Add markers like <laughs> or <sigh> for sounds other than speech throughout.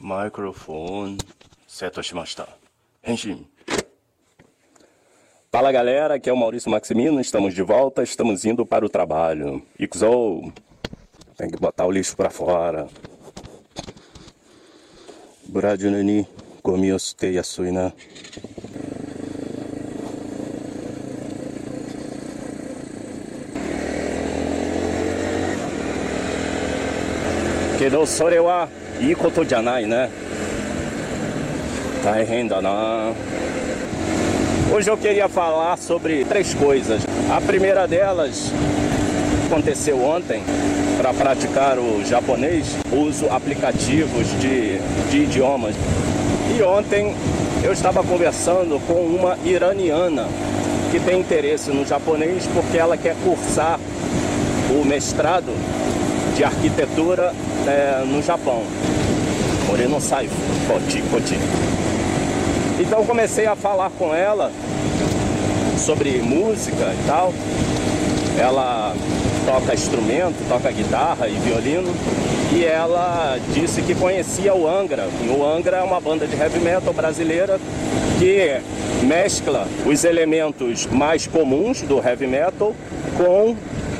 Microphone seto shimashita. Henshin. Fala galera, aqui é o Maurício Maximino, estamos de volta, estamos indo para o trabalho. Ixou, tem que botar o lixo para fora. Buradino ni gomi o sute yasui na. Kedo sore wa ii koto janai, né? Taihen da na. Hoje eu queria falar sobre três coisas. A primeira delas aconteceu ontem. Para praticar o japonês, uso aplicativos de, de idiomas. E ontem eu estava conversando com uma iraniana que tem interesse no japonês porque ela quer cursar o mestrado de arquitetura é, no Japão. Moreno Saifu, Koti, Koti. Então comecei a falar com ela sobre música e tal. Ela toca instrumento, toca guitarra e violino. E ela disse que conhecia o Angra. E o Angra é uma banda de heavy metal brasileira que mescla os elementos mais comuns do heavy metal com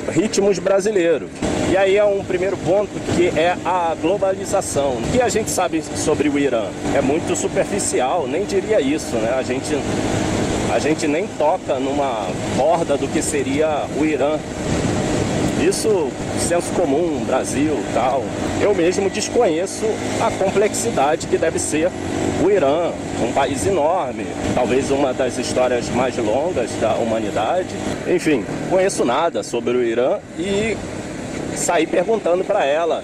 ritmos brasileiros. E aí é um primeiro ponto que é a globalização. O que a gente sabe sobre o Irã? É muito superficial, nem diria isso, né? A gente, a gente nem toca numa borda do que seria o Irã. Isso, senso comum, Brasil, tal. Eu mesmo desconheço a complexidade que deve ser o Irã, um país enorme, talvez uma das histórias mais longas da humanidade. Enfim, conheço nada sobre o Irã e saí perguntando para ela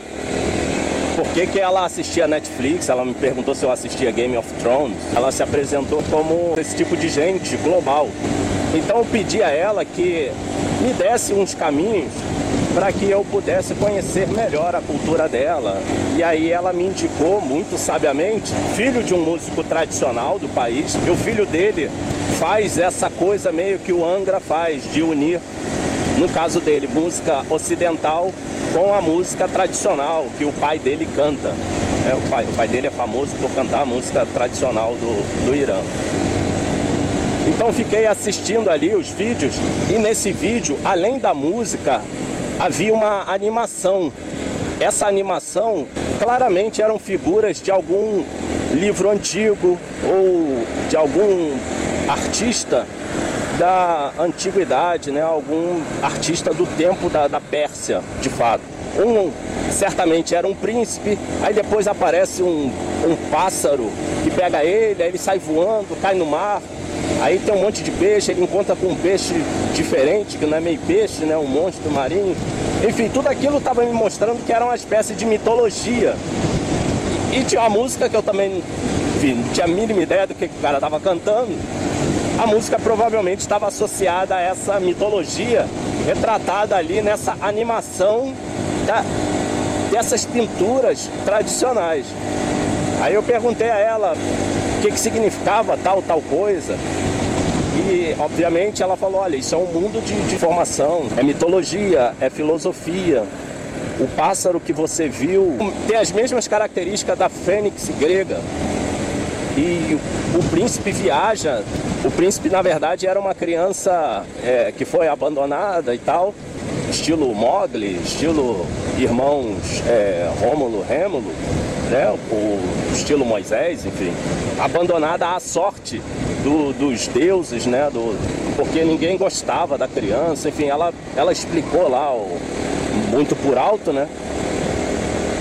por que, que ela assistia Netflix, ela me perguntou se eu assistia Game of Thrones. Ela se apresentou como esse tipo de gente global. Então eu pedi a ela que me desse uns caminhos para que eu pudesse conhecer melhor a cultura dela. E aí ela me indicou muito sabiamente, filho de um músico tradicional do país, e o filho dele faz essa coisa meio que o Angra faz, de unir, no caso dele, música ocidental com a música tradicional que o pai dele canta. É, o, pai, o pai dele é famoso por cantar a música tradicional do, do Irã. Então fiquei assistindo ali os vídeos e nesse vídeo, além da música, havia uma animação. Essa animação claramente eram figuras de algum livro antigo ou de algum artista da antiguidade, né? algum artista do tempo da, da Pérsia, de fato. Um certamente era um príncipe, aí depois aparece um, um pássaro que pega ele, aí ele sai voando, cai no mar, Aí tem um monte de peixe, ele encontra com um peixe diferente, que não é meio peixe, né? Um monstro marinho. Enfim, tudo aquilo estava me mostrando que era uma espécie de mitologia. E tinha uma música que eu também enfim, não tinha a mínima ideia do que, o cara estava cantando. A música provavelmente estava associada a essa mitologia retratada ali nessa animação da, dessas pinturas tradicionais. Aí eu perguntei a ela que, que significava tal, tal coisa. E, obviamente, ela falou: olha, isso é um mundo de, de formação, é mitologia, é filosofia. O pássaro que você viu tem as mesmas características da fênix grega. E o príncipe viaja. O príncipe, na verdade, era uma criança é, que foi abandonada e tal, estilo Mogli, estilo irmãos é, Rômulo, Rêmulo, né? o estilo Moisés, enfim, abandonada à sorte do, dos deuses, né? Do, porque ninguém gostava da criança, enfim, ela, ela explicou lá o, muito por alto, né?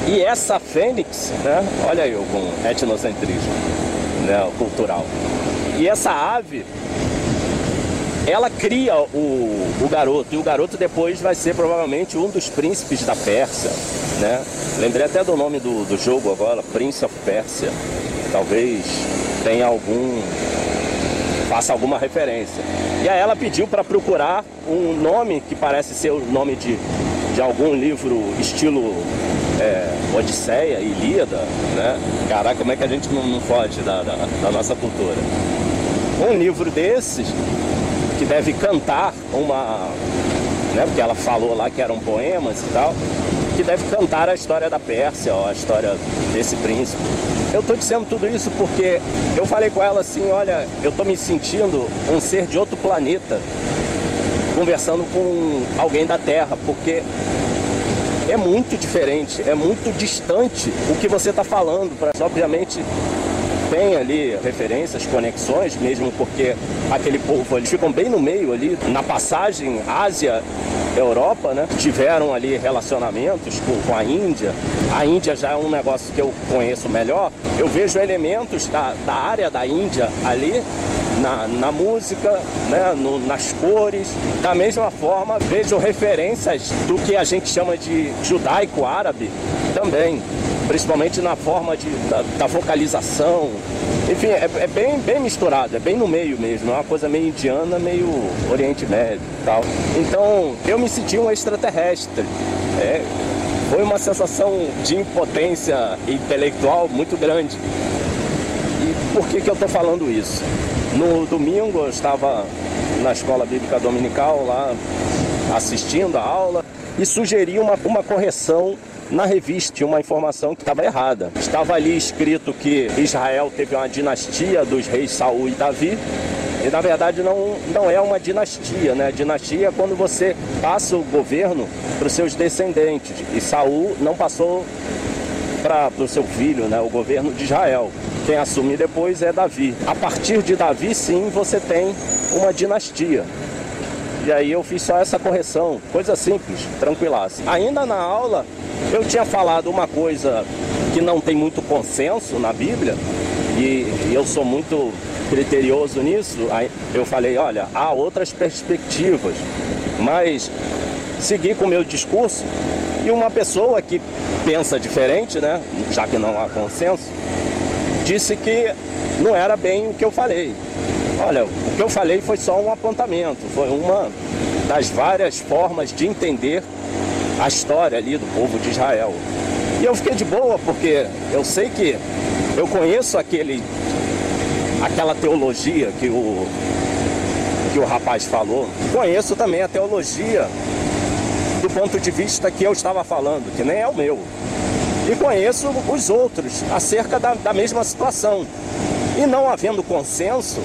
E essa fênix, né? Olha aí com etnocentrismo né? cultural. E essa ave, ela cria o, o garoto, e o garoto depois vai ser provavelmente um dos príncipes da Pérsia, né? Lembrei até do nome do, do jogo agora, Prince of Persia. Talvez tenha algum faça alguma referência. E aí ela pediu para procurar um nome que parece ser o nome de, de algum livro estilo é, Odisseia, Ilíada, né? Caraca, como é que a gente não, não foge da, da, da nossa cultura? Um livro desses que deve cantar uma. Né, porque ela falou lá que eram poemas e tal, que deve cantar a história da Pérsia, ó, a história desse príncipe. Eu estou dizendo tudo isso porque eu falei com ela assim, olha, eu estou me sentindo um ser de outro planeta, conversando com alguém da Terra, porque é muito diferente, é muito distante o que você está falando. Obviamente tem ali referências, conexões, mesmo porque aquele povo eles ficam bem no meio ali, na passagem Ásia Europa, né? Tiveram ali relacionamentos com, com, a Índia. A Índia já é um negócio que eu conheço melhor. Eu vejo elementos da, da área da Índia ali na, na música, né? No, nas cores. Da mesma forma, vejo referências do que a gente chama de judaico-árabe também principalmente na forma de, da, da vocalização. Enfim, é, é, bem, bem misturado, é bem no meio mesmo, é uma coisa meio indiana, meio Oriente Médio tal. Então, eu me senti um extraterrestre. É, foi uma sensação de impotência intelectual muito grande. E por que, que eu estou falando isso? No domingo eu estava na escola bíblica dominical lá assistindo a aula e sugeri uma, uma correção na revista tinha uma informação que estava errada. Estava ali escrito que Israel teve uma dinastia dos reis Saul e Davi. E na verdade não, não é uma dinastia, né? Dinastia é quando você passa o governo para os seus descendentes. E Saul não passou para o seu filho, né? O governo de Israel. Quem assume depois é Davi. A partir de Davi, sim, você tem uma dinastia. E aí eu fiz só essa correção, coisa simples, tranquilaça. Ainda na aula, eu tinha falado uma coisa que não tem muito consenso na Bíblia, e eu sou muito criterioso nisso. Eu falei, olha, há outras perspectivas, mas segui com o meu discurso e uma pessoa que pensa diferente, né, já que não há consenso, disse que não era bem o que eu falei. Olha, o que eu falei foi só um apontamento, foi uma das várias formas de entender a história ali do povo de Israel. E eu fiquei de boa porque eu sei que eu conheço aquele aquela teologia que o que o rapaz falou. Conheço também a teologia do ponto de vista que eu estava falando, que nem é o meu. E conheço os outros acerca da, da mesma situação. E não havendo consenso,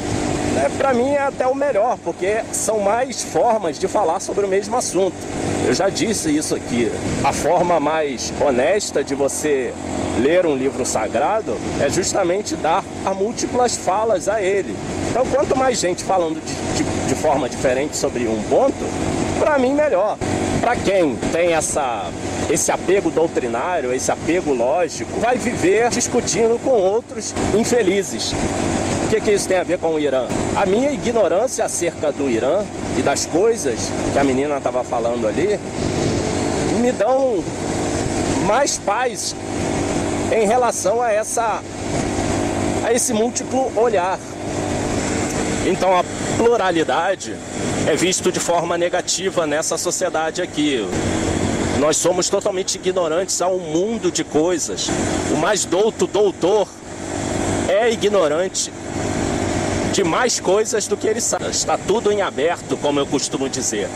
né, para mim é até o melhor, porque são mais formas de falar sobre o mesmo assunto. Eu já disse isso aqui. A forma mais honesta de você ler um livro sagrado é justamente dar a múltiplas falas a ele. Então, quanto mais gente falando de, de, de forma diferente sobre um ponto, para mim melhor. Para quem tem essa esse apego doutrinário, esse apego lógico, vai viver discutindo com outros infelizes. O que, que isso tem a ver com o Irã? A minha ignorância acerca do Irã e das coisas que a menina estava falando ali me dão mais paz em relação a essa a esse múltiplo olhar. Então a pluralidade é visto de forma negativa nessa sociedade aqui. Nós somos totalmente ignorantes a um mundo de coisas. O mais douto doutor é ignorante de mais coisas do que ele sabe. Está tudo em aberto, como eu costumo dizer.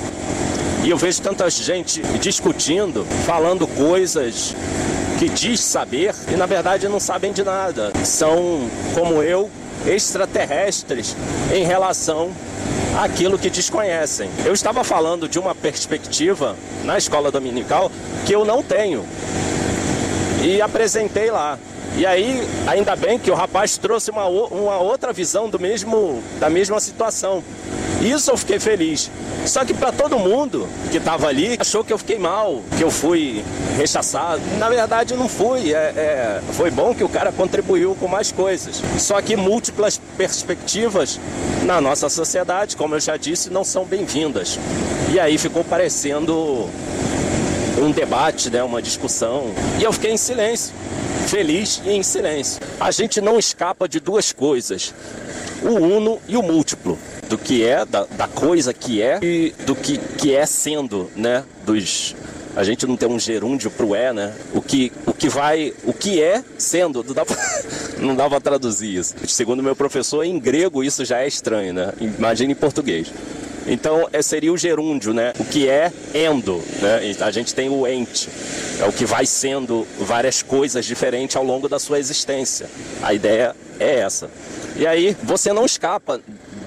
E eu vejo tanta gente discutindo, falando coisas que diz saber e na verdade não sabem de nada. São, como eu, extraterrestres em relação aquilo que desconhecem. Eu estava falando de uma perspectiva na escola dominical que eu não tenho e apresentei lá. E aí, ainda bem que o rapaz trouxe uma, uma outra visão do mesmo, da mesma situação. Isso eu fiquei feliz. Só que para todo mundo que estava ali achou que eu fiquei mal, que eu fui rechaçado. Na verdade, não fui. É, é, foi bom que o cara contribuiu com mais coisas. Só que múltiplas perspectivas na nossa sociedade, como eu já disse, não são bem-vindas. E aí ficou parecendo um debate, né, uma discussão. E eu fiquei em silêncio, feliz e em silêncio. A gente não escapa de duas coisas: o uno e o múltiplo do que é, da, da coisa que é e do que, que é sendo, né? Dos, a gente não tem um gerúndio pro é, né? O que, o que vai, o que é sendo, não dá pra, <laughs> não dá pra traduzir isso. Segundo meu professor, em grego isso já é estranho, né? Imagina em português. Então, é, seria o gerúndio, né? O que é endo, né? A gente tem o ente, é o que vai sendo várias coisas diferentes ao longo da sua existência. A ideia é essa. E aí, você não escapa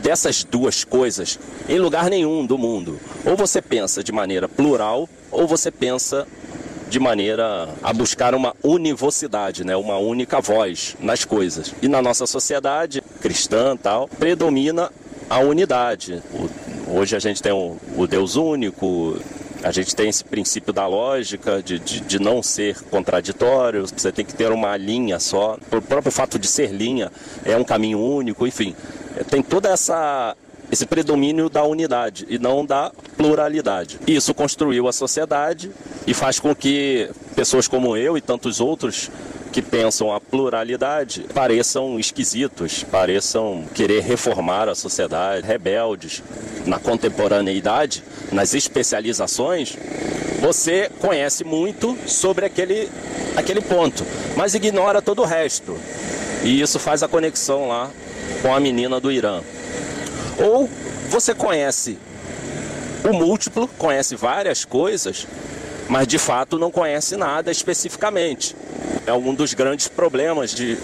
dessas duas coisas em lugar nenhum do mundo. Ou você pensa de maneira plural, ou você pensa de maneira a buscar uma univocidade, né? uma única voz nas coisas. E na nossa sociedade cristã tal, predomina a unidade. Hoje a gente tem o, o Deus único, a gente tem esse princípio da lógica, de, de, de, não ser contraditório, você tem que ter uma linha só. O próprio fato de ser linha é um caminho único, enfim. Tem toda essa esse predomínio da unidade e não da pluralidade. Isso construiu a sociedade e faz com que pessoas como eu e tantos outros que pensam a pluralidade pareçam esquisitos, pareçam querer reformar a sociedade, rebeldes. Na contemporaneidade, nas especializações, você conhece muito sobre aquele, aquele ponto, mas ignora todo o resto. E isso faz a conexão lá com a menina do Irã. Ou você conhece o múltiplo, conhece várias coisas, mas de fato não conhece nada especificamente. É um dos grandes problemas de,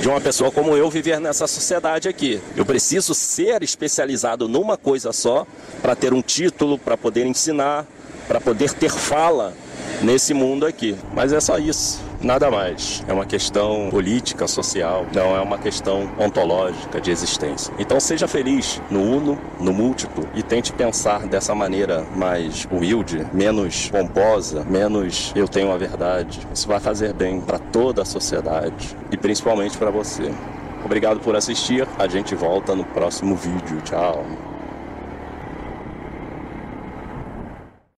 de uma pessoa como eu viver nessa sociedade aqui. Eu preciso ser especializado numa coisa só para ter um título, para poder ensinar, para poder ter fala nesse mundo aqui. Mas é só isso, nada mais. É uma questão política, social, não é uma questão ontológica de existência. Então seja feliz no uno, no múltiplo e tente pensar dessa maneira mais humilde, menos pomposa, menos eu tenho a verdade. Isso vai fazer bem para toda a sociedade e principalmente para você. Obrigado por assistir. A gente volta no próximo vídeo. Tchau.